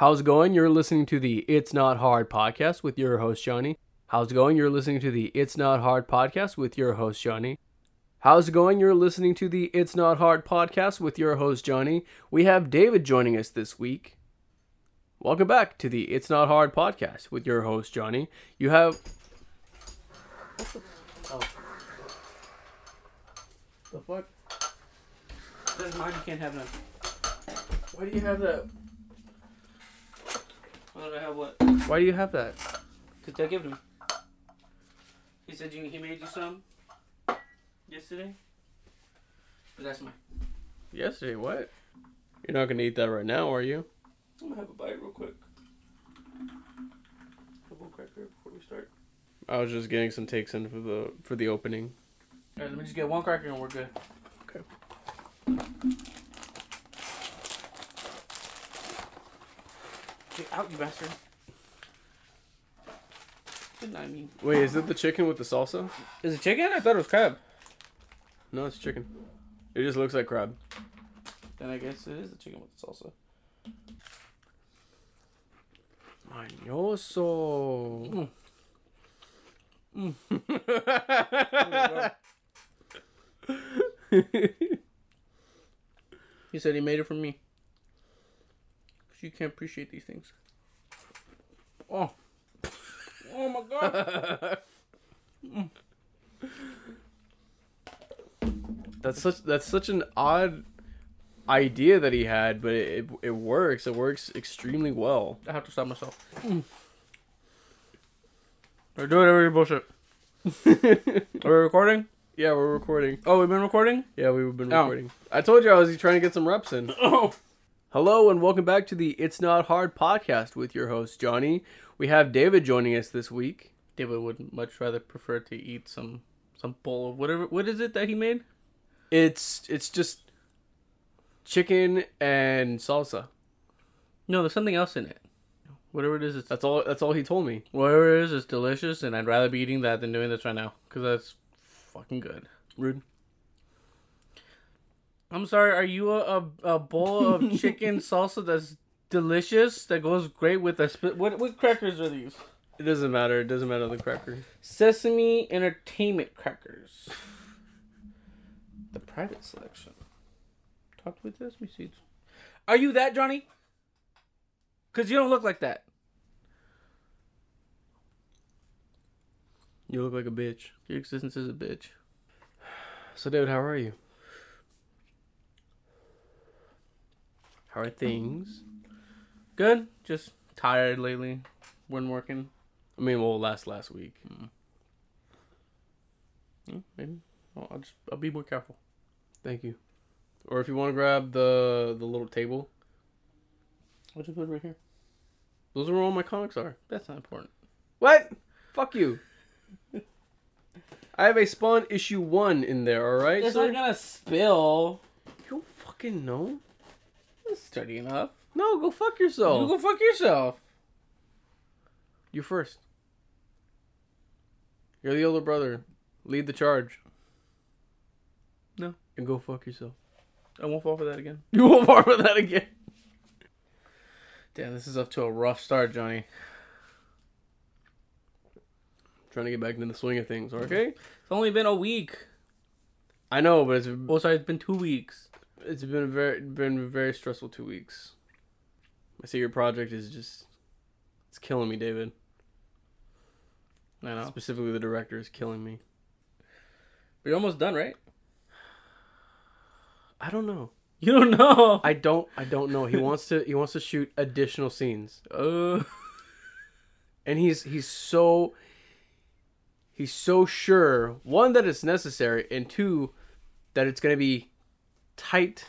How's it going? You're listening to the It's Not Hard podcast with your host, Johnny. How's it going? You're listening to the It's Not Hard podcast with your host, Johnny. How's it going? You're listening to the It's Not Hard podcast with your host, Johnny. We have David joining us this week. Welcome back to the It's Not Hard podcast with your host, Johnny. You have. Oh. The fuck? That's mine. You can't have none. Why do you have that? Why do I have what? Why do you have that? Cause they'll give it to me. He said you, he made you some yesterday. But that's mine. Yesterday, what? You're not gonna eat that right now, are you? I'm gonna have a bite real quick. Cracker before we start. I was just getting some takes in for the for the opening. Alright, let me just get one cracker and we're good. Okay. Get out, you bastard. Didn't I mean? Wait, is it the chicken with the salsa? Is it chicken? I thought it was crab. No, it's chicken. It just looks like crab. Then I guess it is the chicken with the salsa. Mañoso. Mm. He said he made it for me. Cause you can't appreciate these things. Oh. Oh my god. that's such that's such an odd idea that he had, but it, it, it works. It works extremely well. I have to stop myself. Mm. Or do whatever your bullshit. Are we recording? Yeah, we're recording. Oh, we've been recording? Yeah, we've been Oh. recording. I told you I was trying to get some reps in. Oh. Hello and welcome back to the It's Not Hard podcast with your host Johnny. We have David joining us this week. David would much rather prefer to eat some some bowl of whatever. What is it that he made? It's it's just chicken and salsa. No, there's something else in it. Whatever it is, it's That's all. That's all he told me. whatever it is, it's delicious, and I'd rather be eating that than doing this right now because that's fucking good. Rude. I'm sorry. Are you a, a, a bowl of chicken salsa that's delicious that goes great with a sp- what what crackers are these? It doesn't matter. It doesn't matter the cracker. Sesame Entertainment crackers. The private selection. Topped with sesame seeds. Are you that Johnny? Cause you don't look like that. You look like a bitch. Your existence is a bitch. So David, how are you? How are things? Good. Just tired lately. When working. I mean, well, last last week. Hmm, maybe. I'll, I'll just I'll be more careful. Thank you. Or if you want to grab the the little table, I'll just put it right here. those are where all my comics are. That's not important. What? Fuck you. I have a Spawn issue one in there. All right. It's sir? not gonna spill. You don't fucking know. Sturdy enough. No, go fuck yourself. You go fuck yourself. You first. You're the older brother. Lead the charge. No. And go fuck yourself. I won't fall for that again. You won't fall for that again. Damn, this is up to a rough start, Johnny. Trying to get back into the swing of things, okay? It's only been a week. I know, but it's Oh, sorry, it's been two weeks. It's been a very been a very stressful two weeks. I see your project is just it's killing me, David. I know. Specifically, the director is killing me. But you're almost done, right? I don't know. You don't know. I don't. I don't know. He wants to. He wants to shoot additional scenes, Uh, and he's he's so he's so sure one that it's necessary, and two that it's gonna be tight,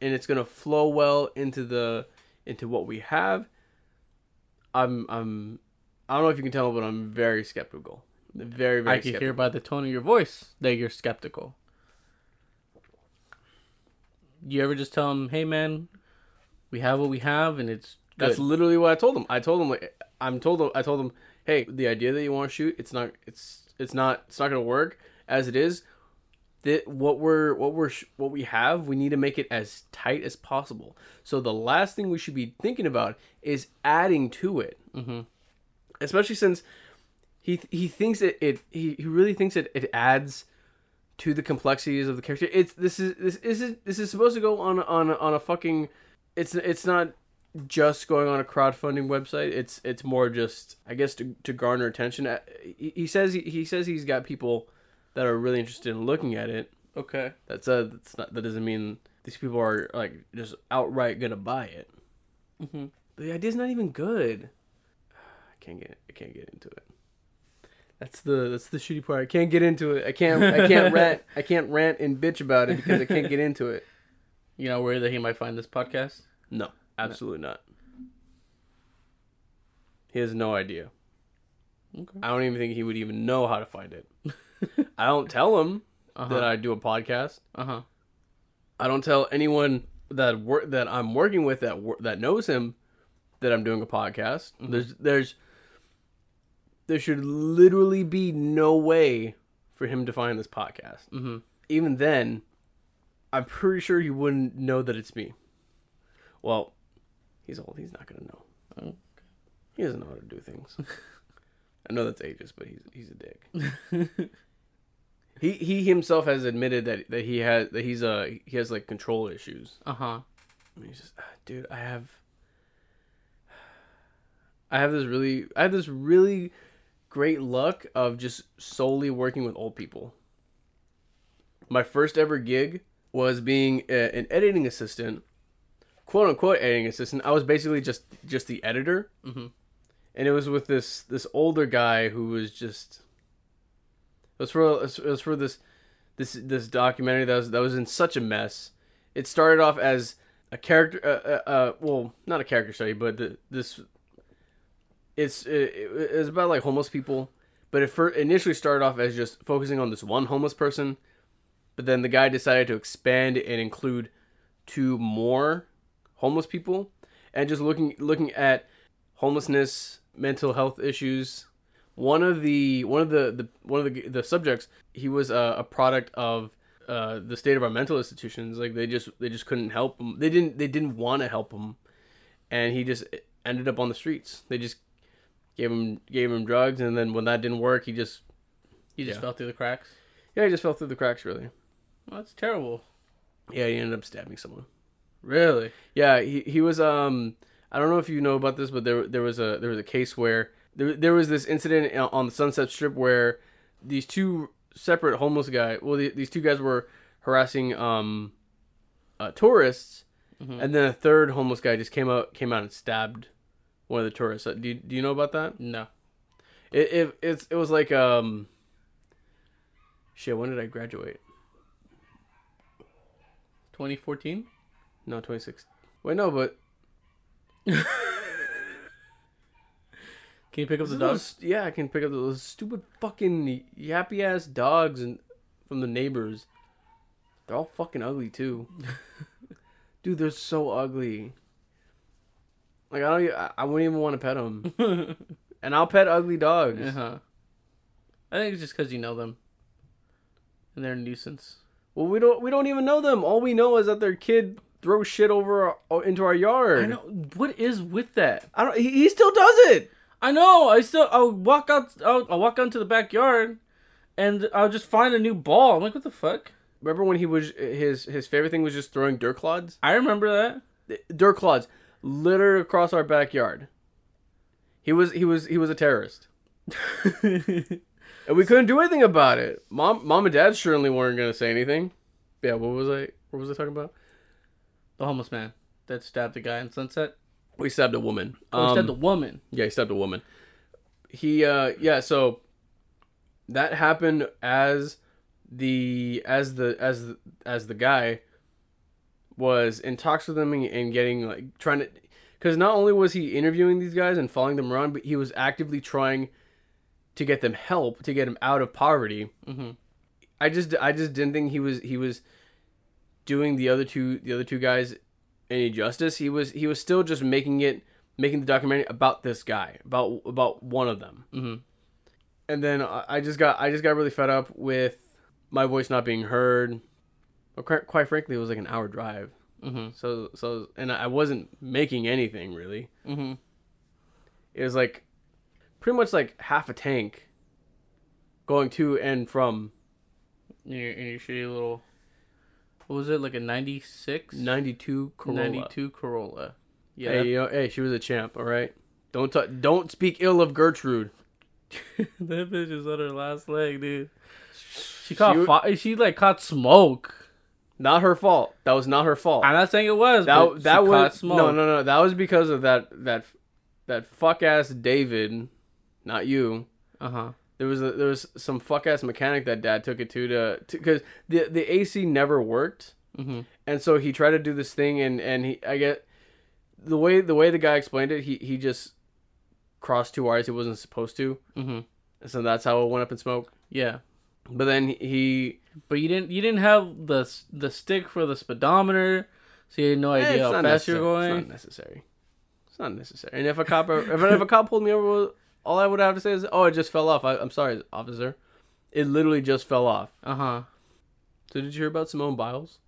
and it's gonna flow well into the into what we have. I'm I'm I don't know if you can tell, but I'm very skeptical. Very very I can skeptical. hear by the tone of your voice that you're skeptical. You ever just tell him, "Hey, man, we have what we have, and it's good." That's literally what I told him. I told him like I'm told him I told him, hey, the idea that you want to shoot, it's not it's it's not it's not gonna work as it is. That what we're what we're what we have, we need to make it as tight as possible. So the last thing we should be thinking about is adding to it, Mm-hmm. especially since he he thinks it, it he, he really thinks it, it adds to the complexities of the character. It's this is this is this is supposed to go on on on a fucking it's it's not just going on a crowdfunding website. It's it's more just I guess to, to garner attention. Uh, He, he says he, he says he's got people that are really interested in looking at it. Okay. That's uh that's not that doesn't mean these people are like just outright gonna buy it. Mm-hmm. The idea's not even good. I can't get I can't get into it. That's the that's the shitty part. I can't get into it. I can't I can't rant I can't rant and bitch about it because I can't get into it. You know where that he might find this podcast? No, absolutely not. He has no idea. Okay. I don't even think he would even know how to find it. I don't tell him Uh-huh. that I do a podcast. Uh huh. I don't tell anyone that work that I'm working with that wor- that knows him that I'm doing a podcast. There's there's there should literally be no way for him to find this podcast. Mm-hmm. Even then, I'm pretty sure he wouldn't know that it's me. Well, he's old. He's not gonna know. Oh, He doesn't know how to do things. I know that's ages, but he's he's a dick. he he himself has admitted that that he has that he's uh he has like control issues. Uh huh. He's just, "Ah, dude, I have, I have this really, I have this really great luck of just solely working with old people. My first ever gig was being a, an editing assistant, quote unquote editing assistant. I was basically just just the editor, Mhm. and it was with this this older guy who was just. It was for it was for this this this documentary that was that was in such a mess. It started off as a character, uh, uh, uh well, not a character study, but the, this. It's it, it's about like homeless people, but it first initially started off as just focusing on this one homeless person, but then the guy decided to expand and include two more homeless people, and just looking looking at homelessness, mental health issues. One of the one of the, the one of the the subjects he was a, a product of uh, the state of our mental institutions. Like they just they just couldn't help him. They didn't they didn't want to help him, and he just ended up on the streets. They just gave him gave him drugs, and then when that didn't work, he just He just Yeah. fell through the cracks. yeah he just fell through the cracks. Really, Well, that's terrible. yeah, he ended up stabbing someone. Really? Yeah, he he was um I don't know if you know about this, but there there was a there was a case where there there was this incident on the Sunset Strip where these two separate homeless guy, well the, these two guys were harassing um uh, tourists, Mhm. and then a third homeless guy just came out came out and stabbed one of the tourists. Uh, Do you, do you know about that? No. It it it's, it was like um shit. When did I graduate? 2014. No, twenty six. Wait, no, but Can you pick up the Those- dogs? Yeah, I can pick up those stupid fucking yappy ass dogs and from the neighbors. They're all fucking ugly too. Dude, they're so ugly. Like I don't, I wouldn't even want to pet them. and I'll pet ugly dogs. Uh huh. I think it's just because you know them, and they're a nuisance. Well, we don't, we don't even know them. All we know is that their kid throws shit over our, into our yard. I know what is with that. I don't. He, he still does it. I know. I still. I'll walk out. I'll, I'll walk out into the backyard, and I'll just find a new ball. I'm like, what the fuck? Remember when he was his his favorite thing was just throwing dirt clods? I remember that. dirt clods littered across our backyard. He was he was he was a terrorist, and we couldn't do anything about it. Mom, mom and dad certainly weren't gonna say anything. Yeah, what was I? What was I talking about? the homeless man that stabbed the guy in Sunset. We stabbed a woman. Oh, he Um, stabbed a woman. Yeah, he stabbed a woman. He uh yeah, so that happened as the as the as the, as the guy was in talks with them and, and getting like trying to because not only was he interviewing these guys and following them around, but he was actively trying to get them help to get him out of poverty. hmm I just I just didn't think he was he was doing the other two the other two guys any justice. He was he was still just making it making the documentary about this guy about about one of them. hmm And then I I just got I just got really fed up with my voice not being heard. Quite, quite frankly, it was like an hour drive. Mm-hmm. So so and I wasn't making anything really. Mm-hmm. It was like pretty much like half a tank going to and from In your, in your shitty little. What was it like a 96? 92 Corolla. 92 Corolla. Yeah. Hey, you know, hey, she was a champ. All right, don't t- don't speak ill of Gertrude. that bitch is on her last leg, dude. She caught She- fi- she like caught smoke. Not her fault. That was not her fault. I'm not saying it was. that that was smoke. no no no. That was because of that that that fuck ass David, not you. Uh huh. There was a, there was some fuck ass mechanic that dad took it to to because the the AC never worked, Mm-hmm. and so he tried to do this thing and and he I get the way the way the guy explained it he he just crossed two wires he wasn't supposed to, Mm-hmm. so that's how it went up in smoke. Yeah. But then he But you didn't. You didn't have the the stick for the speedometer, so you had no Eh, idea it's how fast you're going. It's not necessary. It's not necessary. And if a cop, if, if a cop pulled me over, all I would have to say is, "Oh, it just fell off." I, I'm sorry, officer. It literally just fell off. Uh huh. So did you hear about Simone Biles?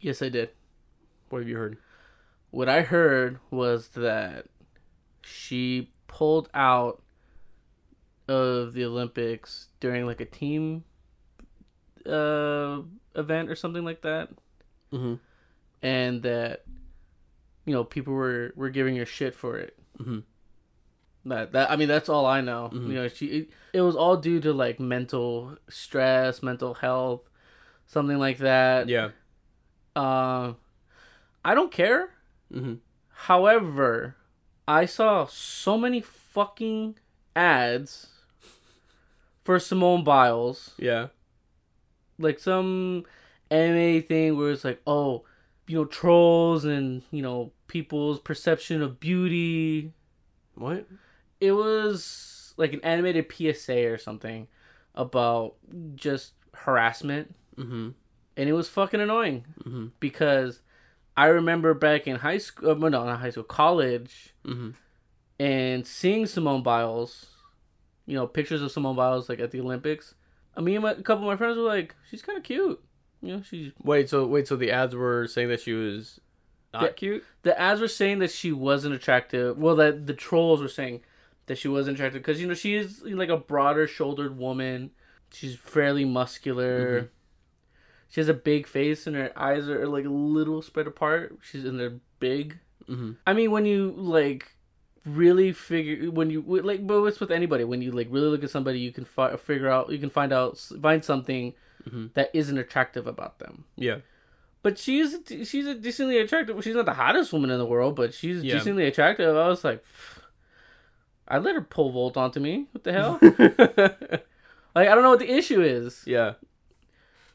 Yes, I did. What have you heard? What I heard was that she pulled out of the Olympics during like a team uh event or something like that, Mm-hmm. and that you know people were were giving her shit for it. Mhm. That that I mean that's all I know. Mhm. You know she it, it was all due to like mental stress, mental health, something like that. Yeah. Uh, I don't care. Mm-hmm. However, I saw so many fucking ads for Simone Biles, Yeah. like some anime thing where it's like, oh, you know, trolls and you know people's perception of beauty. What? It was like an animated PSA or something about just harassment, Mm-hmm. and it was fucking annoying Mm-hmm. because I remember back in high school, uh, no, not high school, college. Mm-hmm. and seeing Simone Biles, you know, pictures of Simone Biles like at the Olympics. I mean, my, a couple of my friends were like, "She's kind of cute." You know, she's Wait. So wait. So the ads were saying that she was not Yeah. cute. the ads were saying that she wasn't attractive. Well, that the trolls were saying that she wasn't attractive because you know she is like a broader shouldered woman. She's fairly muscular. Mhm. She has a big face and her eyes are like a little spread apart. She's and they're big. Mm-hmm. I mean, when you like really figure when you like, but it's with anybody. When you like really look at somebody, you can fi- figure out, you can find out, find something Mhm. that isn't attractive about them. Yeah. But she's she's a decently attractive. She's not the hottest woman in the world, but she's Yeah. decently attractive. I was like, I let her pole vault onto me. What the hell? like I don't know what the issue is. yeah.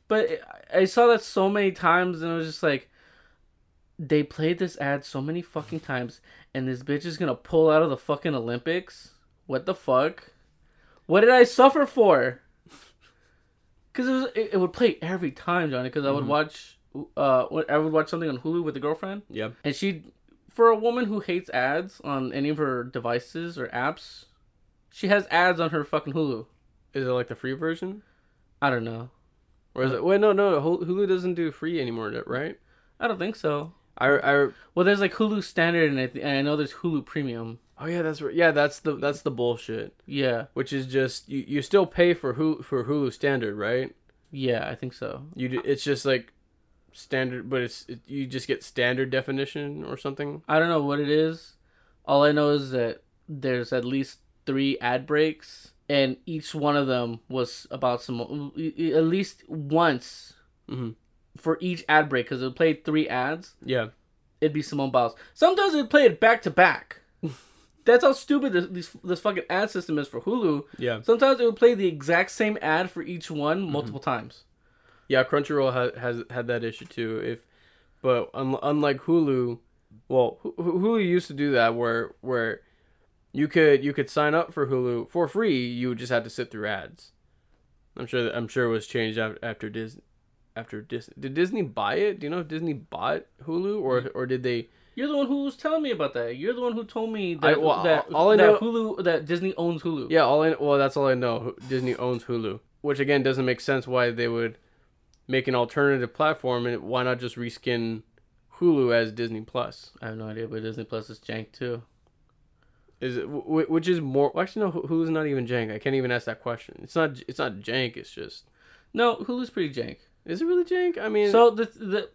But I saw that so many times, and I was just like, they played this ad so many fucking times, and this bitch is gonna pull out of the fucking Olympics. What the fuck? What did I suffer for? Because it was it, it would play every time, Johnny. Because I would watch uh I would watch something on Hulu with a girlfriend, Yeah. and she, for a woman who hates ads on any of her devices or apps, she has ads on her fucking Hulu. Is it like the free version? I don't know. Or is it? Wait, no, no. Hul- Hulu doesn't do free anymore, right? I don't think so. I, I, Well, there's like Hulu Standard, and I, th- and I know there's Hulu Premium. oh yeah, that's right. Yeah, that's the that's the bullshit. Yeah, Which is just you, you still pay for Hulu for Hulu standard, right? yeah, I think so. You d- it's just like standard, but it's it, you just get standard definition or something. I don't know what it is. All I know is that there's at least three ad breaks, and each one of them was about some at least once Mm-hmm. for each ad break because it played three ads. Yeah. It'd be Simone Biles. Sometimes it would play it back to back. That's how stupid this, this this fucking ad system is for Hulu. Yeah. Sometimes it would play the exact same ad for each one multiple times. Yeah, Crunchyroll has has had that issue too. If, but un- unlike Hulu, well, Hu- Hulu used to do that where where you could you could sign up for Hulu for free. You just had to sit through ads. I'm sure that I'm sure it was changed after Disney. After Disney, did Disney buy it? Do you know if Disney bought Hulu or mm-hmm. or did they? You're the one who was telling me about that. You're the one who told me that, I- well, that, all I that Hulu that Disney owns Hulu. Yeah, all I well that's all I know. Disney owns Hulu. which again doesn't make sense why they would make an alternative platform and why not just reskin Hulu as Disney Plus? I have no idea, but Disney Plus is jank too. Is it wh- wh- which is more? Actually, no. Hu- Hulu's not even jank. I can't even ask that question. It's not. It's not jank. It's just. No, Hulu's pretty jank. Is it really jank? I mean, So the the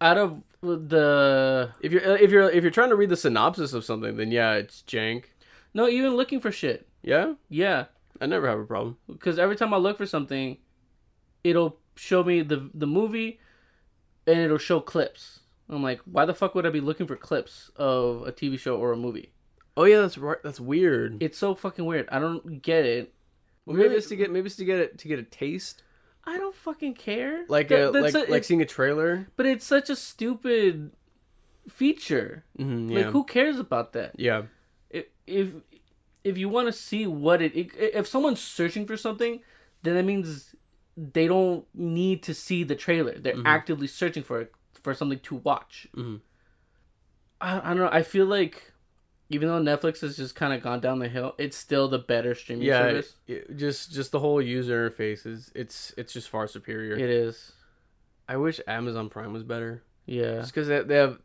out of the if you're if you're if you're trying to read the synopsis of something, then yeah, it's jank. no, even looking for shit. Yeah, Yeah, I never have a problem. because every time I look for something, it'll show me the the movie, and it'll show clips. I'm like, why the fuck would I be looking for clips of a TV show or a movie? Oh yeah, that's right. That's weird. It's so fucking weird. I don't get it. Well, maybe it's to get maybe it's to get it to get a taste, I don't fucking care. like That- a, like a- like seeing a trailer. but it's such a stupid feature. Mm-hmm, yeah, Like, who cares about that? yeah, if if if you want to see what it, it if someone's searching for something then that means they don't need to see the trailer they're actively searching for for something to watch Mhm. I, I don't know i feel like even though netflix has just kind of gone down the hill it's still the better streaming yeah. service it- just just the whole user interface is it's it's just far superior. it is I wish Amazon Prime was better, yeah just because they, they have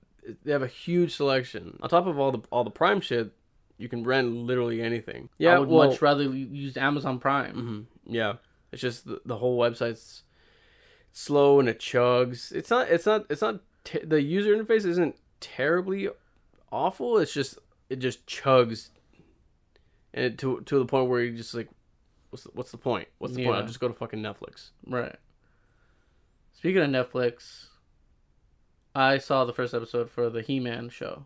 they have a huge selection. On top of all the all the Prime shit, you can rent literally anything. yeah i would well, much rather use amazon prime mhm, yeah. It's just the, the whole website's slow and it chugs. It's not. It's not. It's not. Te- the user interface isn't terribly awful. It's just it just chugs, and it, to to the point where you just like, what's the, what's the point? What's the point? I'll just go to fucking Netflix. right speaking of netflix i saw the first episode for the he-man show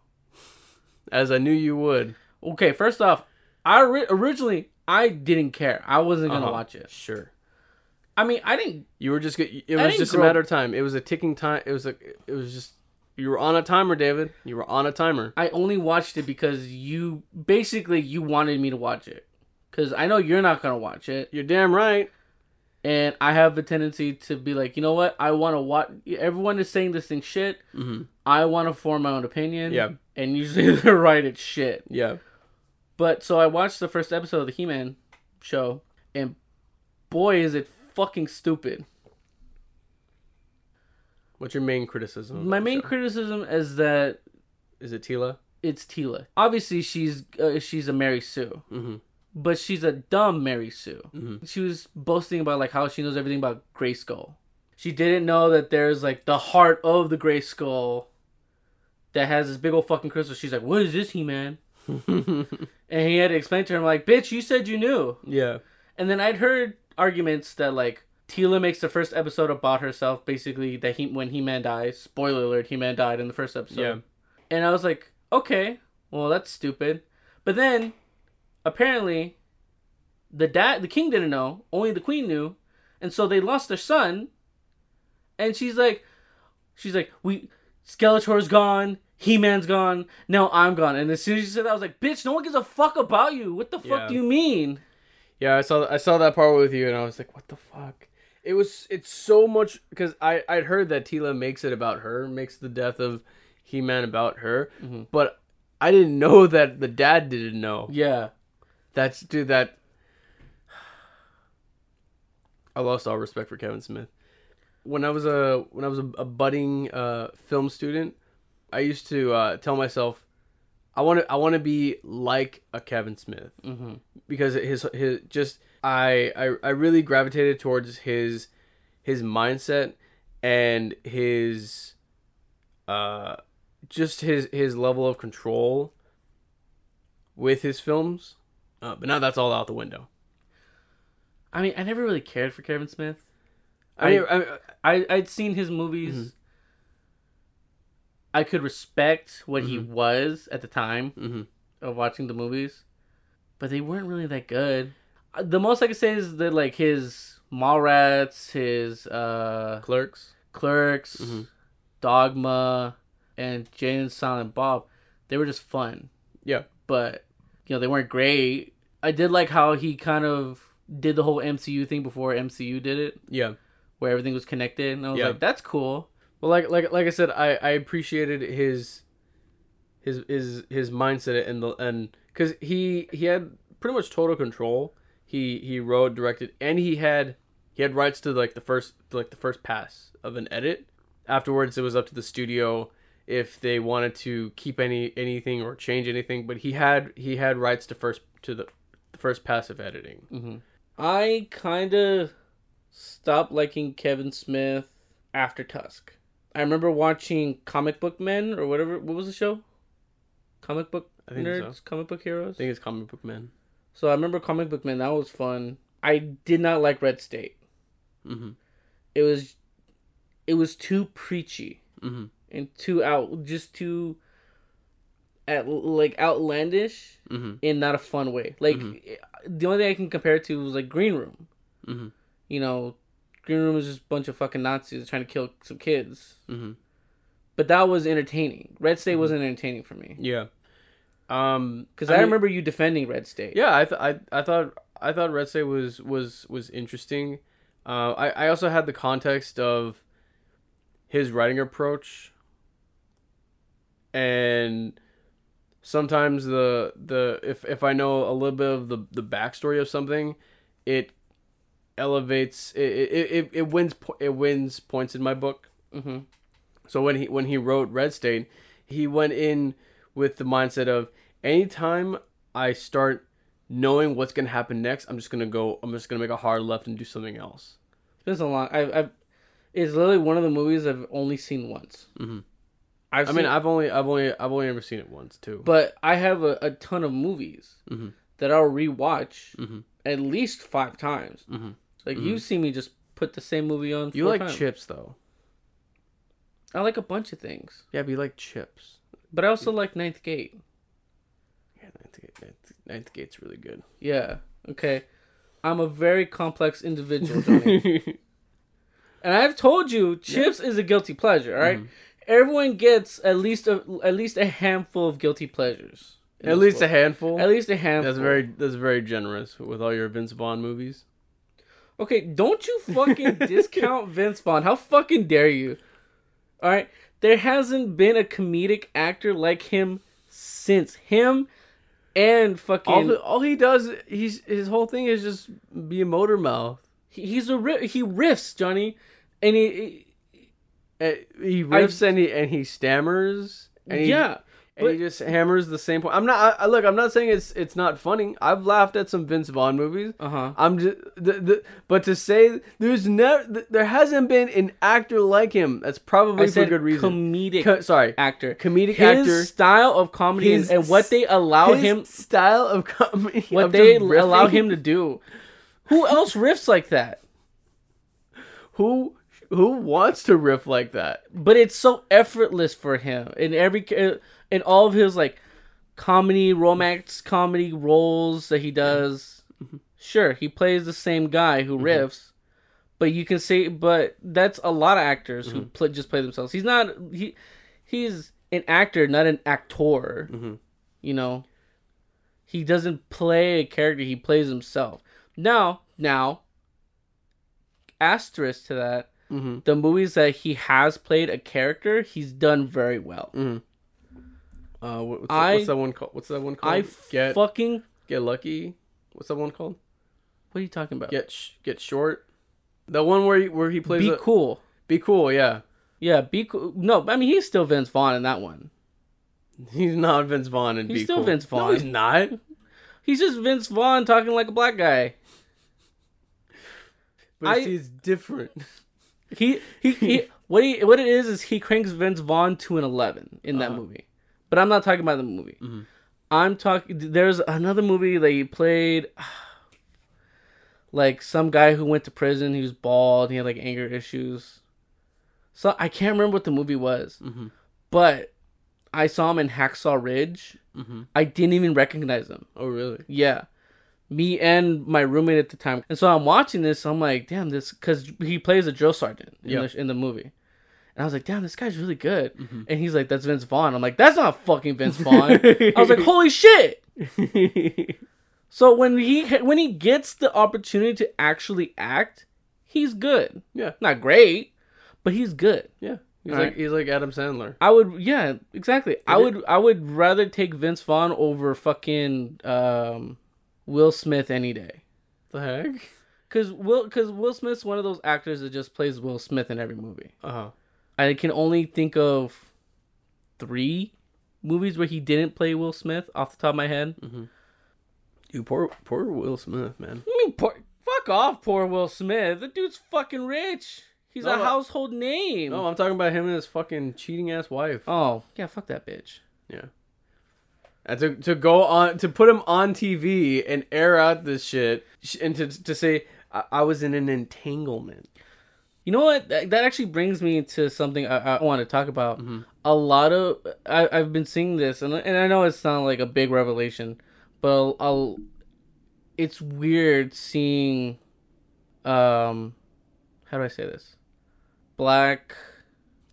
As I knew you would. Okay, first off, I ori- originally I didn't care. I wasn't gonna Uh-huh. watch it. Sure. I mean, I didn't. You were just. It was just a matter of time. It was a ticking time. It was a. It was just. You were on a timer, David. You were on a timer. I only watched it because you basically you wanted me to watch it. Because I know you're not gonna watch it, You're damn right. and I have a tendency to be like, you know what? I want to watch. Everyone is saying this thing shit. hmm I want to form my own opinion. Yeah. And usually they're right. It's shit. Yeah. But so I watched the first episode of the He-Man show, and boy, is it fucking stupid. What's your main criticism? My main show? criticism is that is it Teela. it's Teela. Obviously, she's uh, she's a Mary Sue, Mm-hmm. but she's a dumb Mary Sue. Mhm. She was boasting about like how she knows everything about Grayskull. She didn't know that there's like the heart of the Grayskull that has this big old fucking crystal. She's like, "What is this, He Man?" And he had to explain to her, "I'm like, "Bitch, you said you knew." yeah. And then I'd heard arguments that like Teela makes the first episode about herself, basically that he when He Man dies. Spoiler alert: He Man died in the first episode. Yeah. And I was like, okay, well that's stupid. But then, apparently, the dad, the king didn't know. Only the queen knew, and so they lost their son. And she's like, she's like, we Skeletor's gone. He Man's gone. Now I'm gone. And as soon as she said that, I was like, bitch, no one gives a fuck about you. What the fuck Yeah. do you mean? Yeah, I saw I saw that part with you, and I was like, "What the fuck?" It was it's so much because I I'd heard that Teela makes it about her, makes the death of He Man about her, Mhm. but I didn't know that the dad didn't know. Yeah. That's dude. That I lost all respect for Kevin Smith. When I was a when I was a, a budding uh, film student, I used to uh, tell myself, I want to I want to be like a Kevin Smith Mm-hmm. because his his just I, I I really gravitated towards his his mindset and his uh just his his level of control with his films. Uh, but now that's all out the window. I mean, I never really cared for Kevin Smith. I mean, I, I I'd seen his movies. Mhm. I could respect what he Mhm. was at the time mhm. of watching the movies, but they weren't really that good. Uh, The most I could say is that like his Mallrats, his uh, Clerks. Clerks, Mhm. Dogma, and Jay and Silent Bob, they were just fun. Yeah. but you know they weren't great. I did like how he kind of did the whole MCU thing before MCU did it, Yeah. where everything was connected, and I was Yeah. like, that's cool. Well, like like like I said, I I appreciated his his his his mindset and the and because he he had pretty much total control. he he wrote, directed, and he had he had rights to like the first like the first pass of an edit. Afterwards, it was up to the studio if they wanted to keep any anything or change anything. But he had he had rights to first to the, the first pass of editing. Mm-hmm. I kind of stopped liking Kevin Smith after Tusk. I remember watching Comic Book Men or whatever. What was the show? Comic Book I think Nerds, so. Comic Book Heroes. I think it's comic book man. So I remember Comic Book Men. That was fun. I did not like Red State. Mm-hmm. It was, it was too preachy Mm-hmm. and too out, just too, at like outlandish Mm-hmm. in not a fun way. Like the only thing I can compare it to was like Green Room. Mm-hmm. You know, Green Room was just a bunch of fucking Nazis trying to kill some kids. Mm-hmm. But that was entertaining. Red State wasn't entertaining for me Yeah. Um, because I, mean- remember you defending Red State. Yeah, I, th- I I thought I thought Red State was was was interesting. Uh, I I also had the context of his writing approach, and sometimes the the if if I know a little bit of the the backstory of something, it elevates it it, it, it wins it wins points in my book. hmm So when he when he wrote Red State, he went in with the mindset of anytime I start knowing what's gonna happen next, I'm just gonna go. I'm just gonna make a hard left and do something else. It's been so long. I've, I've it's literally one of the movies I've only seen once. Mhm. I've I mean, I've only I've only I've only ever seen it once too. but I have a, a ton of movies Mhm. that I'll rewatch Mhm. at least five times. Like you see me just put the same movie on. you like times. chips though? I like a bunch of things, Yeah, but you like chips. but I also like Ninth Gate. Yeah, Ninth, Gate, Ninth, Ninth Gate's really good. Yeah. Okay. I'm a very complex individual, and I've told you, chips is a guilty pleasure. All right? Mm-hmm. Everyone gets at least a at least a handful of guilty pleasures. At least a handful. at least a handful. That's very that's very generous with all your Vince Vaughn movies. Okay, don't you fucking discount Vince Vaughn. How fucking dare you? All right, there hasn't been a comedic actor like him since him and fucking. All, he- all he does, he's his whole thing is just be a motor mouth. he- he's a he riffs Johnny, and he, Uh, he riffs and he and he stammers. And he, yeah. And he just hammers the same point. I'm not. I, I- look. I'm not saying it's it's not funny. I've laughed at some Vince Vaughn movies. Uh huh. I'm just the, the but to say there's never there hasn't been an actor like him. That's probably I for good reason. comedic Co- sorry, actor, comedic his actor. style of comedy His and, what they allow his him, style of comedy. what they allow him to do. Who else riffs like that? Who who wants to riff like that? but it's so effortless for him in every ca- in all of his like comedy romance comedy roles that he does sure he plays the same guy who mm-hmm. riffs but you can say but that's a lot of actors who mm-hmm. play, just play themselves. He's not he he's an actor not an actor mm-hmm. you know? He doesn't play a character he plays himself. Now now asterisk to that Mm-hmm. the movies that he has played a character, he's done very well. Uh, what- what's, I- that, what's that one called? What's that one called? I get fucking. get lucky. What's that one called? What are you talking about? Get sh- get short. The one where he, where he plays. be a- cool. Be cool. Yeah, Yeah, be cool. No, I mean he's still Vince Vaughn in that one. he's not Vince Vaughn and He's be still cool. Vince No, Vaughn. he's not. He's just Vince Vaughn talking like a black guy. But I- he's different. He he, he what he what it is is he cranks Vince Vaughn to an eleven in that Uh-huh. movie. But I'm not talking about the movie. I'm talking. There's another movie that he played. Like some guy who went to prison. He was bald. He had like anger issues. So I can't remember what the movie was, Mhm. but I saw him in Hacksaw Ridge. Mhm. I didn't even recognize him. Oh really? Yeah. Me and my roommate at the time. And so I'm watching this. I'm like, damn, this. Because he plays a drill sergeant in, Yeah. the, in the movie. And I was like, damn, this guy's really good. And he's like, that's Vince Vaughn. I'm like, that's not fucking Vince Vaughn. I was like, holy shit. So when he when he gets the opportunity to actually act, he's good. yeah, Not great, but he's good. yeah. He's All like right. he's like Adam Sandler. I would, yeah, exactly. I it- would, I would rather take Vince Vaughn over fucking um, Will Smith any day. The heck? Cause Will, cause Will Smith's one of those actors that just plays Will Smith in every movie. Uh huh. I can only think of three movies where he didn't play Will Smith off the top of my head. Mm-hmm. Dude, poor poor Will Smith, man. I mean, poor, fuck off, poor Will Smith. The dude's fucking rich. He's No, a household name. No, I'm talking about him and his fucking cheating ass wife. Oh, yeah, fuck that bitch. Yeah. And to to go on to put him on TV and air out this shit and to to say I, I was in an entanglement. You know what? That, that actually brings me to something I, I want to talk about. A lot of I, I've been seeing this, and and I know it's not like a big revelation, but I'll, I'll it's weird seeing, um, how do I say this? Black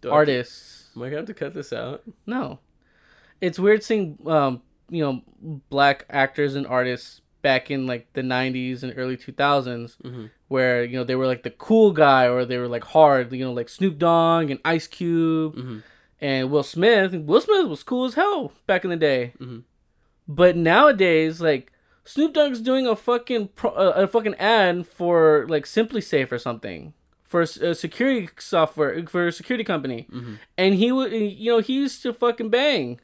Do I- artists. Am I gonna have to cut this out? No, it's weird seeing um you know black actors and artists back in like the '90s and early 2000s, Mhm. where you know they were like the cool guy or they were like hard, you know, like Snoop Dogg and Ice Cube Mhm. and Will Smith. Will Smith was cool as hell back in the day, Mhm. but nowadays like. Snoop Dogg's doing a fucking pro, uh, a fucking ad for like SimpliSafe or something for a security software for a security company, Mhm. and he would you know he used to fucking bang.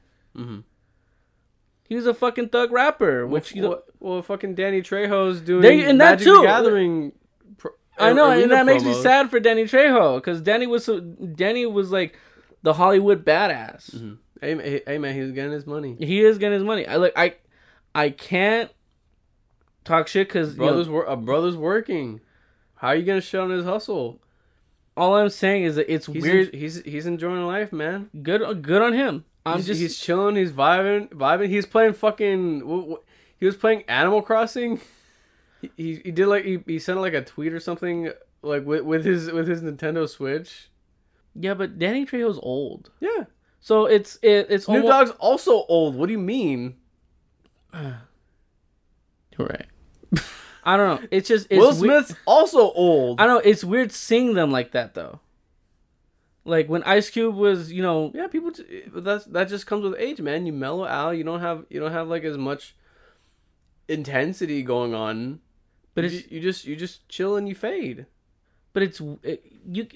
He was a fucking thug rapper, which you know, well, fucking Danny Trejo's doing There- and that Magic too. the Gathering. Pro- I know, and that makes me sad for Danny Trejo because Danny was so, Danny was like the Hollywood badass. Mhm. Hey, hey, man, he's getting his money. He is getting his money. I look, I, I can't talk shit because Brother's wor- a brother's working. How are you gonna shut on his hustle? all I'm saying is that it's He's weird. en- he's he's enjoying life, man. good, good on him. I'm he's, just he's chilling. He's vibing, vibing. He's playing fucking. wh- wh- He was playing Animal Crossing. He, he, he did like he, he sent like a tweet or something like with, with his with his Nintendo Switch. yeah, but Danny Trejo's old, Yeah, so it's it, it's Snoop almost, Dogg's also old. What do you mean? You're right. I don't know. It's just it's Will Smith's also old. I don't know. It's weird seeing them like that though. Like when Ice Cube was, you know, Yeah, people. that's that just comes with age, man. You mellow out. You don't have you don't have like as much intensity going on. but you, it's you just you just chill and you fade. but it's it, you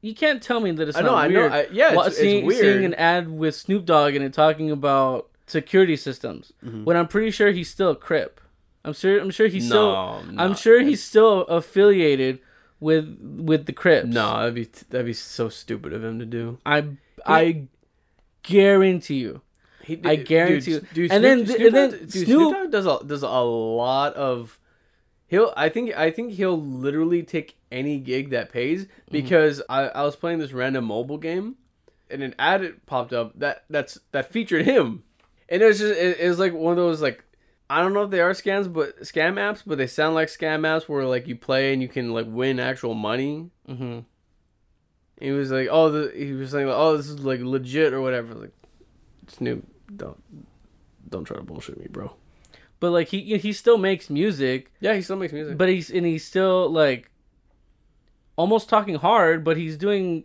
you can't tell me that it's I know, not I know. I, yeah, Wa- it's, seeing, it's weird. seeing an ad with Snoop Dogg and it talking about security systems Mm-hmm. when I'm pretty sure he's still a Crip. I'm sure. I'm sure he's still. No, I'm no. sure he's still affiliated with with the Crips. no, that'd be that'd be so stupid of him to do. I I guarantee you. He, I guarantee you. dude, dude, And Snoop, then- Snoop and then Dogg- dude, Snoop- Dogg does a does a lot of. He'll I think I think he'll literally take any gig that pays Mm-hmm. because I, I was playing this random mobile game, and an ad popped up that that's that featured him, and it was just it, it was like one of those like I don't know if they are scams but scam apps but they sound like scam apps where like you play and you can like win actual money. hmm He was like, oh, the, he was saying, like, oh, this is like legit or whatever. Like, Snoop, don't, don't try to bullshit me, bro. But like he he still makes music. Yeah, he still makes music. but he's and he's still like almost talking hard, but he's doing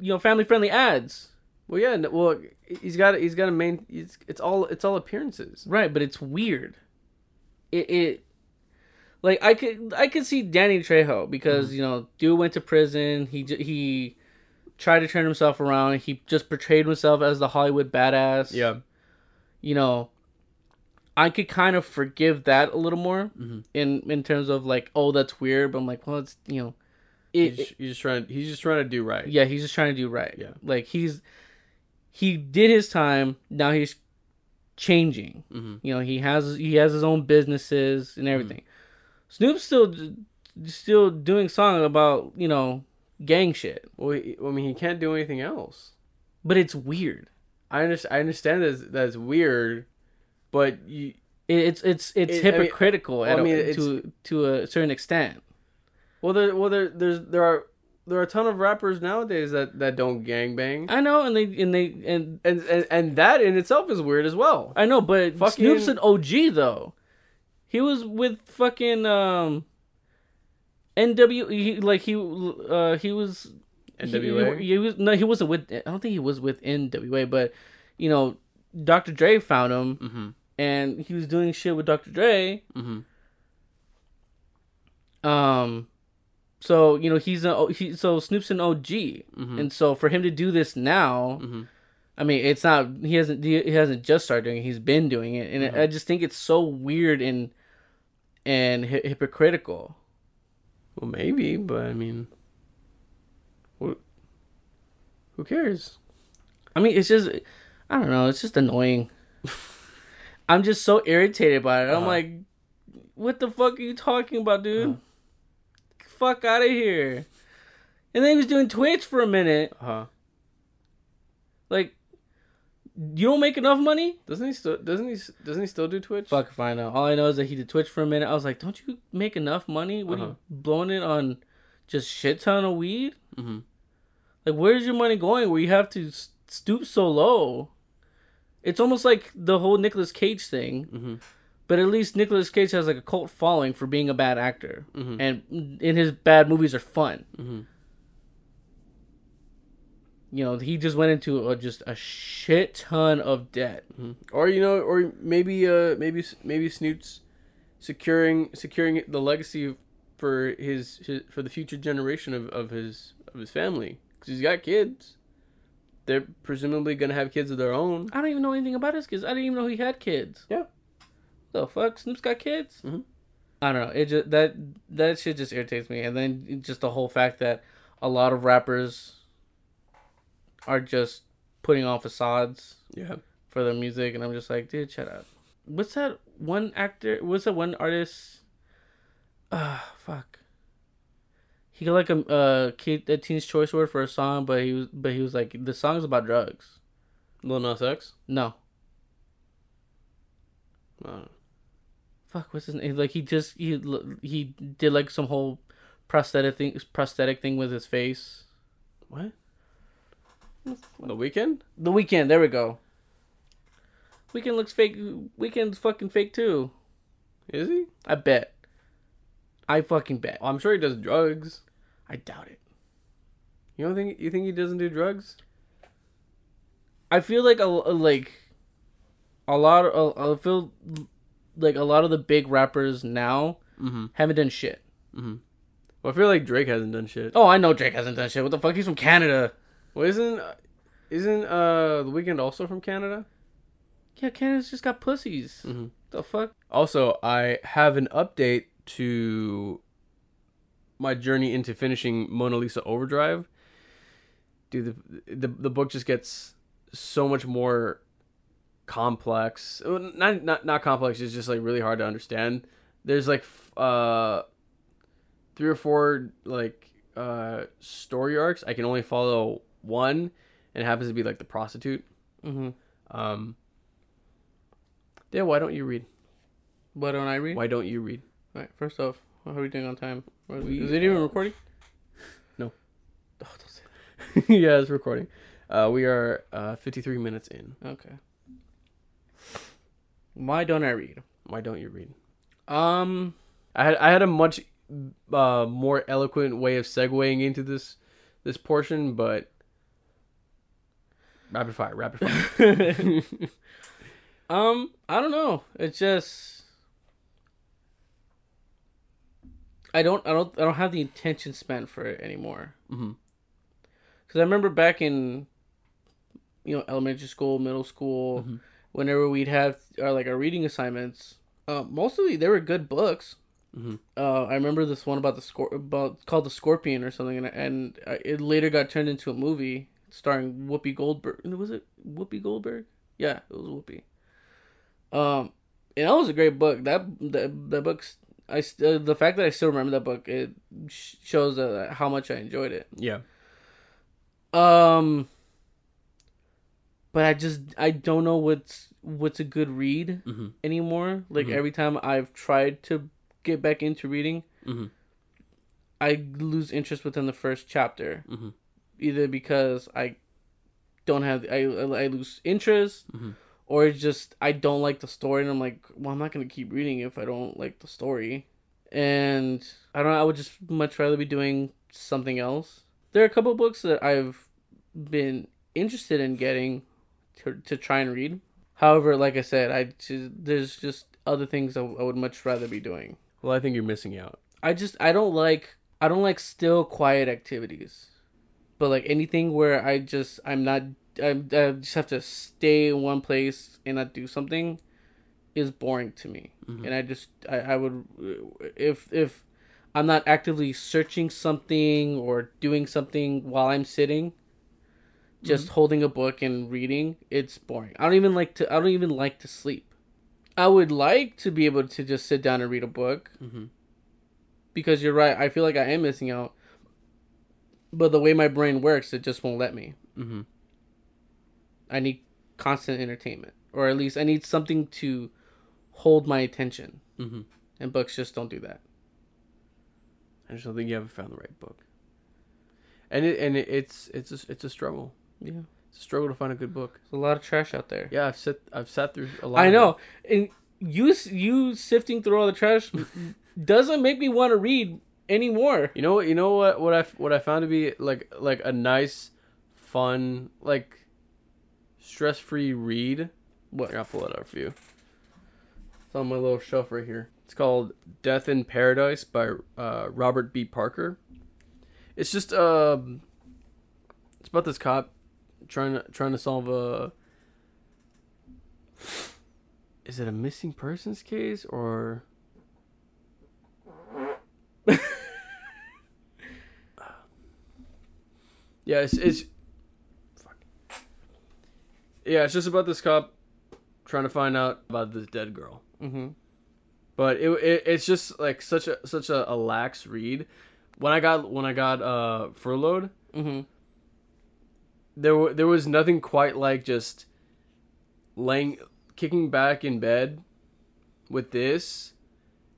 you know family friendly ads. well, yeah, well, he's got, he's got a main. It's, it's all, it's all appearances. Right, but it's weird. It it like I could I could see Danny Trejo because mm-hmm. you know dude went to prison. He he tried to turn himself around. He just portrayed himself as the Hollywood badass. Yeah, you know. I could kind of forgive that a little more mm-hmm. in in terms of like, oh, that's weird. But I'm like, well, it's you know, it, he's, just, he's just trying, he's just trying to do right. Yeah, he's just trying to do right. Yeah. Like he's he did his time. Now he's changing. Mhm. You know, he has he has his own businesses and everything. Snoop's still still doing song about you know gang shit, Well, he, I mean, he can't do anything else. but it's weird. I understand. I understand that that's weird, but you, it's it's it's It- I mean- hypocritical I a- mean, it's- to to a certain extent. well, there, well, there, there's, there are, there are a ton of rappers nowadays that that don't gangbang, I know, and they and they and and and and that in itself is weird as well. I know, but Fucking- Snoop's an OG though. He was with fucking um NW. He, like he uh he was NWA? He, he was no, he wasn't with. I don't think he was with NWA, but you know, Dr. Dre found him, Mm-hmm. and he was doing shit with Dr. Dre. Mm-hmm. Um, so you know he's a he, so Snoop's an OG, Mhm. and so for him to do this now, Mhm. I mean, it's not he hasn't he hasn't just started doing it; he's been doing it, and Mm-hmm. I just think it's so weird and and hi- hypocritical. Well, maybe, but I mean, who, who cares? I mean, it's just I don't know, it's just annoying. I'm just so irritated by it. I'm Uh-huh. like, what the fuck are you talking about, dude? Uh-huh. Fuck out of here. And then he was doing Twitch for a minute. Uh huh. Like, you don't make enough money? Doesn't he still? Doesn't he? Doesn't he still do Twitch? Fuck if I know. All I know is that he did Twitch for a minute. I was like, don't you make enough money? What are Uh-huh. you blowing it on just shit ton of weed? Mhm. Like, where's your money going where you have to stoop so low? It's almost like the whole Nicolas Cage thing, Mhm. But at least Nicolas Cage has like a cult following for being a bad actor, Mhm. and in his bad movies are fun. Mhm. You know, he just went into a, just a shit ton of debt. Mhm. Or you know, or maybe uh, maybe maybe Snoop's securing securing the legacy for his, his for the future generation of, of his of his family because he's got kids. They're presumably gonna have kids of their own. I don't even know anything about his kids. I didn't even know he had kids. Yeah. The fuck, Snoop's got kids. Mhm. I don't know. It just that that shit just irritates me, and then just the whole fact that a lot of rappers are just putting on facades Yeah. for their music, and I'm just like, dude, shut up. What's that one actor? What's that one artist? Ah, fuck. He got like a uh kid a Teen's Choice Award for a song, but he was but he was like the song's about drugs. Lil Nas X. No, Uh, fuck what's his name like he just he he did like some whole prosthetic thing prosthetic thing with his face what? The Weeknd? the Weeknd there we go Weeknd looks fake Weeknd's fucking fake too Is he? i bet i fucking bet oh, I'm sure he does drugs. i doubt it You don't think you think he doesn't do drugs? i feel like a like a lot of i feel like a lot of the big rappers now Mm-hmm. haven't done shit Mm-hmm. Well, I feel like Drake hasn't done shit. oh i know drake hasn't done shit what the fuck he's from canada Well, isn't isn't uh the Weeknd also from Canada? yeah canada's just got pussies Mhm. the fuck Also, I have an update to my journey into finishing Mona Lisa Overdrive. Dude, the the, the book just gets so much more complex. Not not not complex. It's just like really hard to understand. There's like f- uh three or four like uh story arcs. I can only follow one, and it happens to be like the prostitute. mm-hmm Um. Yeah, why don't you read? Why don't I read? Why don't you read? All right, first off, how are we doing on time? Is We it even recording? No. Oh, yeah, it's recording. Uh, we are uh, 53 minutes in. Okay. Why don't I read? Why don't you read? Um, I had I had a much uh, more eloquent way of segueing into this this portion, but rapid fire, rapid fire. um, I don't know. It's just I don't, I don't, I don't have the attention span for it anymore. hmm Because I remember back in, you know, elementary school, middle school, Mhm. Whenever we'd have our like our reading assignments, uh, mostly they were good books. Mhm. Uh, I remember this one about the scor- about called the Scorpion or something, and, and uh, it later got turned into a movie starring Whoopi Goldberg. Was it Whoopi Goldberg? Yeah, it was Whoopi. Um, and that was a great book. That that that book's I st- uh, the fact that I still remember that book it sh- shows uh, how much I enjoyed it. Yeah. Um, but I just I don't know what's what's a good read hmm anymore. Like Mhm. every time I've tried to get back into reading, hmm I lose interest within the first chapter, hmm either because I don't have I I lose interest, Mhm. or it's just I don't like the story, and I'm like, well, I'm not gonna keep reading if I don't like the story, and I don't. know, I would just much rather be doing something else. There are a couple books that I've been interested in getting to to try and read. However, like I said, I just, there's just other things I, I would much rather be doing. Well, I think you're missing out. I just I don't like I don't like still quiet activities, but like anything where I just I'm not I, I just have to stay in one place and not do something is boring to me. Mm-hmm. And I just I, I would if if I'm not actively searching something or doing something while I'm sitting, just holding a book and reading, it's boring. I don't even like to I don't even like to sleep. I would like to be able to just sit down and read a book. Mhm. Because you're right, I feel like I am missing out. But the way my brain works, it just won't let me. Mm-hmm. I need constant entertainment, or at least I need something to hold my attention. Mm-hmm. And books just don't do that. I just don't think you haven't found the right book. And it and it, it's it's a, it's a struggle. Yeah, It's a struggle to find a good book. there's a lot of trash out there. Yeah, I've sat I've sat through a lot. I know, and you you sifting through all the trash doesn't make me want to read anymore. You know what? You know what? What I what I found to be like like a nice, fun, like stress free read. What? Here, I'll pull it up for you. It's on my little shelf right here. It's called Death in Paradise by uh, Robert B. Parker. It's just um, it's about this cop trying to trying to solve a. Is it a missing persons case or? yeah, it's it's. Fuck. Yeah, it's just about this cop trying to find out about this dead girl. Mm-hmm. But it, it it's just like such a such a, a lax read. When I got when I got uh furloughed, Mm-hmm. There there was nothing quite like just laying kicking back in bed with this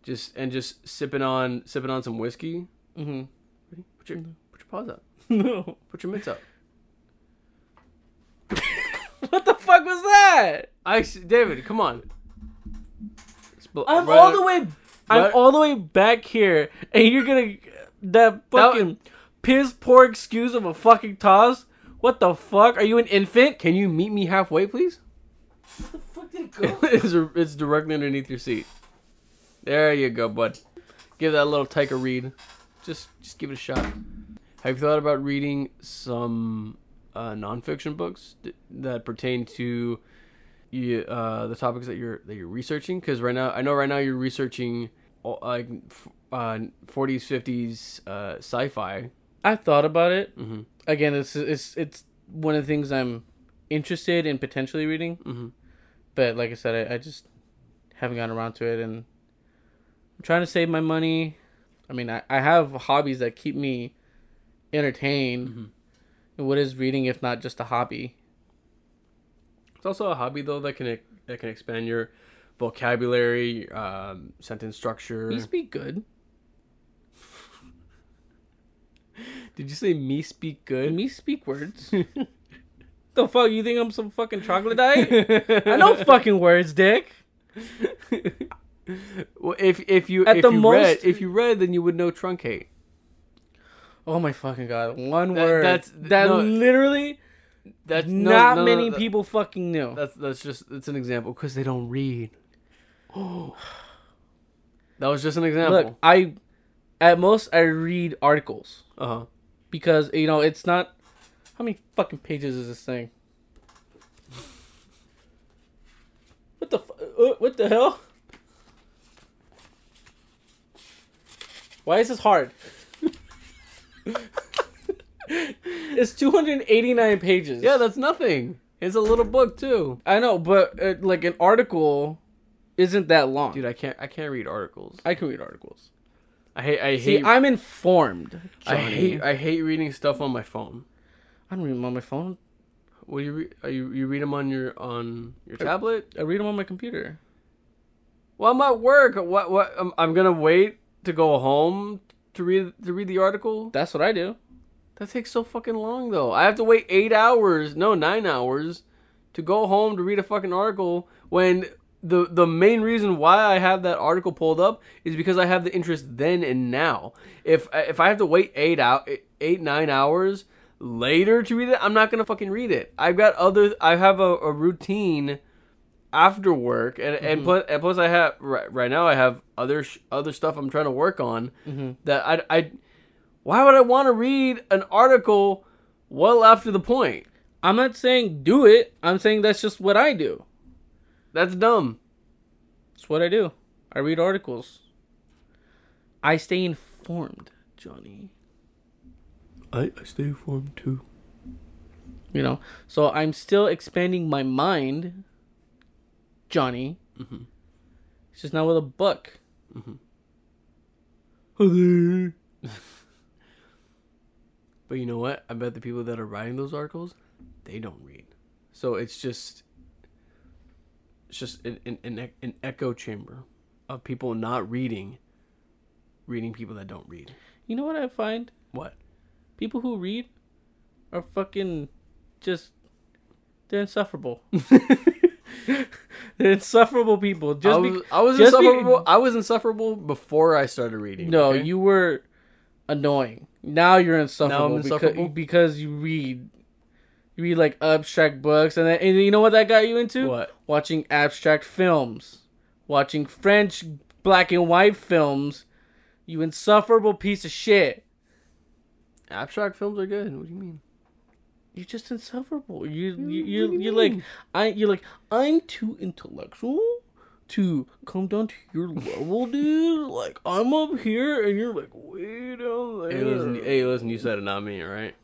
just and just sipping on sipping on some whiskey. Mm-hmm. Ready? Put your put your paws up. No. Put your mitts up. what the fuck was that? I David, come on. Bl- I'm right- all the way. I'm right- all the way back here, and you're gonna that fucking piss poor excuse of a fucking toss. What the fuck? Are you an infant? Can you meet me halfway, please? Where the fuck did it it's, it's directly underneath your seat. There you go, bud. Give that little take a read. Just just give it a shot. Have you thought about reading some uh, nonfiction books th- that pertain to you, uh, the topics that you're that you're researching? Because right now, I know right now you're researching like uh, 40s, 50s uh, sci-fi. I thought about it. Mm-hmm. Again, it's it's it's one of the things I'm interested in potentially reading. Mhm. But like I said, I, I just haven't gotten around to it, and I'm trying to save my money. I mean, I, I have hobbies that keep me entertained. Mhm. And what is reading if not just a hobby? It's also a hobby though that can that can expand your vocabulary, um, sentence structure. You speak good. Did you say me speak good? Me speak words. the fuck? You think I'm some fucking troglodyte? I know fucking words, dick. well, if if you At if the you read most- if you read, then you would know truncate. Oh my fucking god! One That- word that's- that no, literally That's no, not no, no, many that- people fucking knew. That's that's just that's an example because they don't read. Oh, that was just an example. Look, I at most I read articles uh huh. Because you know it's not. How many fucking pages is this thing? What the uh, what the hell? Why is this hard? it's 289 pages. Yeah, that's nothing. It's a little book too, I know, but uh, like an article isn't that long. dude. I can't I can't read articles. I can read articles. I hate I See, hate I'm informed. I hate I hate reading stuff on my phone. I don't read them on my phone. What do you read? You you read them on your on your tablet? I read them on my computer. Well, I'm at work. What what? I'm, I'm gonna wait to go home to read to read the article. That's what I do. That takes so fucking long though. I have to wait eight hours, no nine hours, to go home to read a fucking article. When the the main reason why I have that article pulled up is because I have the interest then and now. If if I have to wait eight out eight nine hours later to read it, I'm not gonna fucking read it. I've got other. I have a, a routine after work, and Mm-hmm. and plus and plus I have right, right now I have other sh- other stuff I'm trying to work on Mm-hmm. that I I why would I want to read an article well after the point? I'm not saying do it. I'm saying that's just what I do. That's dumb. That's what I do. I read articles. I stay informed, Johnny. I, I stay informed too. You know, so I'm still expanding my mind, Johnny. Mhm. It's just not with a book. But you know what? I bet the people that are writing those articles, they don't read. So it's just it's just an an, an, an echo chamber of people not reading reading people that don't read. You know what I find? What? People who read are fucking just they're insufferable. they're insufferable people. Just I be- was, I was just be- insufferable. I was insufferable before I started reading. no, okay? you were annoying. Now you're insufferable, insufferable? because because you read you read like abstract books and then, and you know what that got you into? What? Watching abstract films, watching French black and white films. You insufferable piece of shit. abstract films are good. What do you mean? You're just insufferable. You you you, you you're like? I you're like I'm too intellectual to come down to your level, dude. Like I'm up here and you're like way down there. Hey, listen, hey, listen, you said it, not me, right?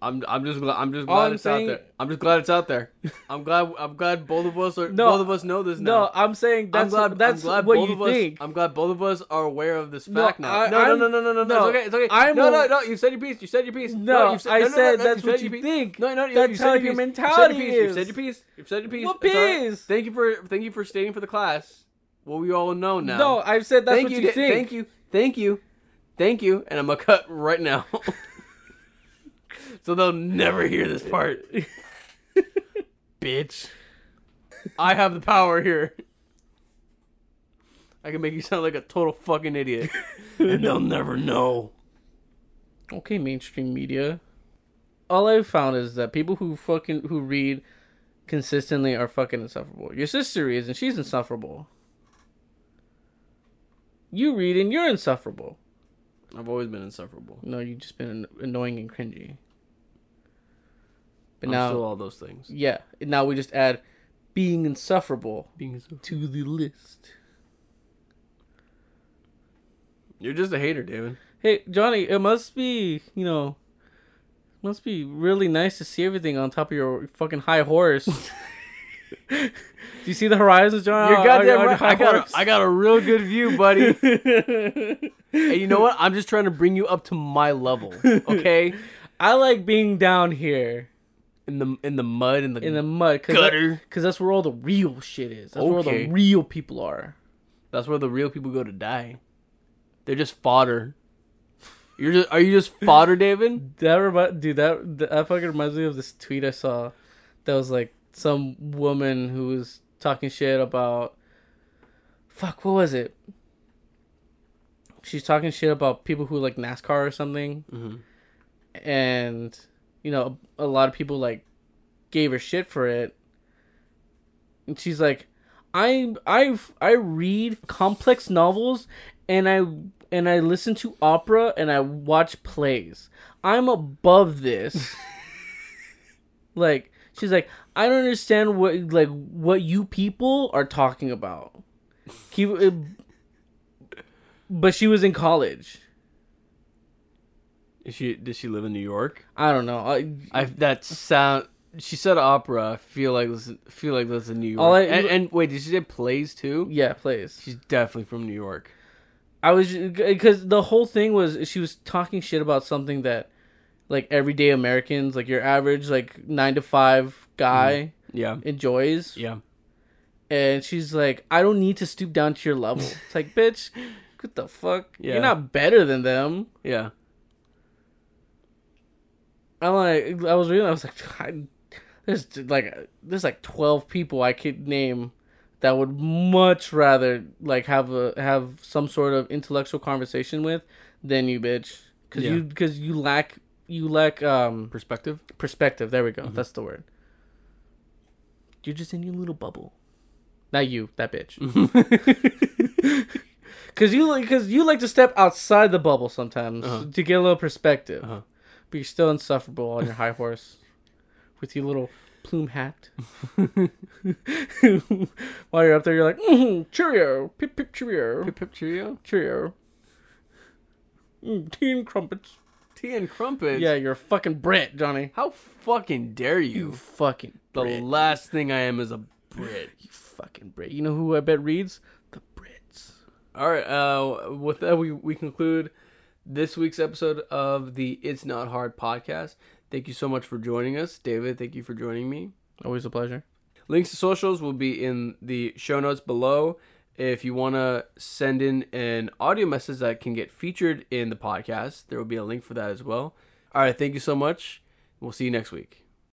I'm, I'm just glad I'm just glad I'm it's saying- out there. I'm just glad it's out there. I'm glad I'm glad both of us are No, both of us know this now. No, I'm saying that's I'm glad that's I'm glad what you of us, think. I'm glad both of us are aware of this No, fact now. I- no, no, I'm- no, no, no, no, no, no. It's okay. It's okay. I'm no, no, no. You said your piece. You said your piece. No, you I no, no, said no, that's you what said you think. No, no, you, That's you said how your mentality you said your piece. is. You said your piece. You said your piece. What It's all right. piece? Thank you for thank you for stating for the class. What we all know now. No, I've said that's what you, you, think. Thank you. Thank you. Thank you. And I'm gonna cut right now. so they'll never hear this part. Bitch. I have the power here. I can make you sound like a total fucking idiot. and they'll never know. Okay, mainstream media. All I've found is that people who fucking who read consistently are fucking insufferable. Your sister is, and she's insufferable. You read and you're insufferable. I've always been insufferable. No, you've just been annoying and cringy. But I'm now, still all those things. yeah, now we just add being insufferable Being insufferable. to the list. You're just a hater, David. Hey, Johnny, it must be, you know, must be really nice to see everything on top of your fucking high horse. Do you see the horizons, John? You're oh, goddamn on your right. I got, a, I got a real good view, buddy. and you know what? I'm just trying to bring you up to my level, okay? I like being down here In the in the mud in the in the mud, cause Gutter. That, Cause that's where all the real shit is. That's where all the real people are. That's where the real people go to die. They're just fodder. You're just are you just fodder, David? That remind, dude, that that fucking reminds me of this tweet I saw. That was like some woman who was talking shit about. Fuck, what was it? She's talking shit about people who like NASCAR or something, Mhm. and you know a lot of people like gave her shit for it. And she's like, I I I read complex novels and I and I listen to opera and I watch plays. I'm above this. like she's like, I don't understand what like what you people are talking about. Keep it, uh, but she was in college. Is she does she live in New York? I don't know. I, I that sound she said opera. I feel like feel like that's in New York. All I- and, and wait, did she say plays too? yeah, plays. She's definitely from New York. I was because the whole thing was she was talking shit about something that like everyday Americans, like your average like nine to five guy mm-hmm. Yeah. enjoys, Yeah. and she's like, I don't need to stoop down to your level. It's like, bitch, what the fuck? Yeah. You're not better than them. Yeah. I'm like, I was reading, I was like, I, there's like there's like twelve people I could name that would much rather like have a have some sort of intellectual conversation with than you, bitch. Because Yeah. you because you lack you lack um Perspective. perspective. There we go. That's the word. You're just in your little bubble. Not you, that bitch. Cause you like, cause you like to step outside the bubble sometimes Uh-huh. to get a little perspective. Uh-huh. But you're still insufferable on your high horse with your little plume hat. While you're up there, you're like, mm, Cheerio, pip pip Cheerio, Pip pip cheerio. Cheerio, mm, tea and crumpets. Tea and crumpets. Yeah, you're a fucking Brit, Johnny. How fucking dare You you? fucking The Brit. last thing I am is a Brit. You fucking Brit. You know who I bet reads? The Brits. All right. Uh, with that, we we conclude this week's episode of the It's Not Hard podcast. Thank you so much for joining us, David. Thank you for joining me. Always a pleasure. Links to socials will be in the show notes below. If you want to send in an audio message that can get featured in the podcast, there will be a link for that as well. All right. Thank you so much. We'll see you next week.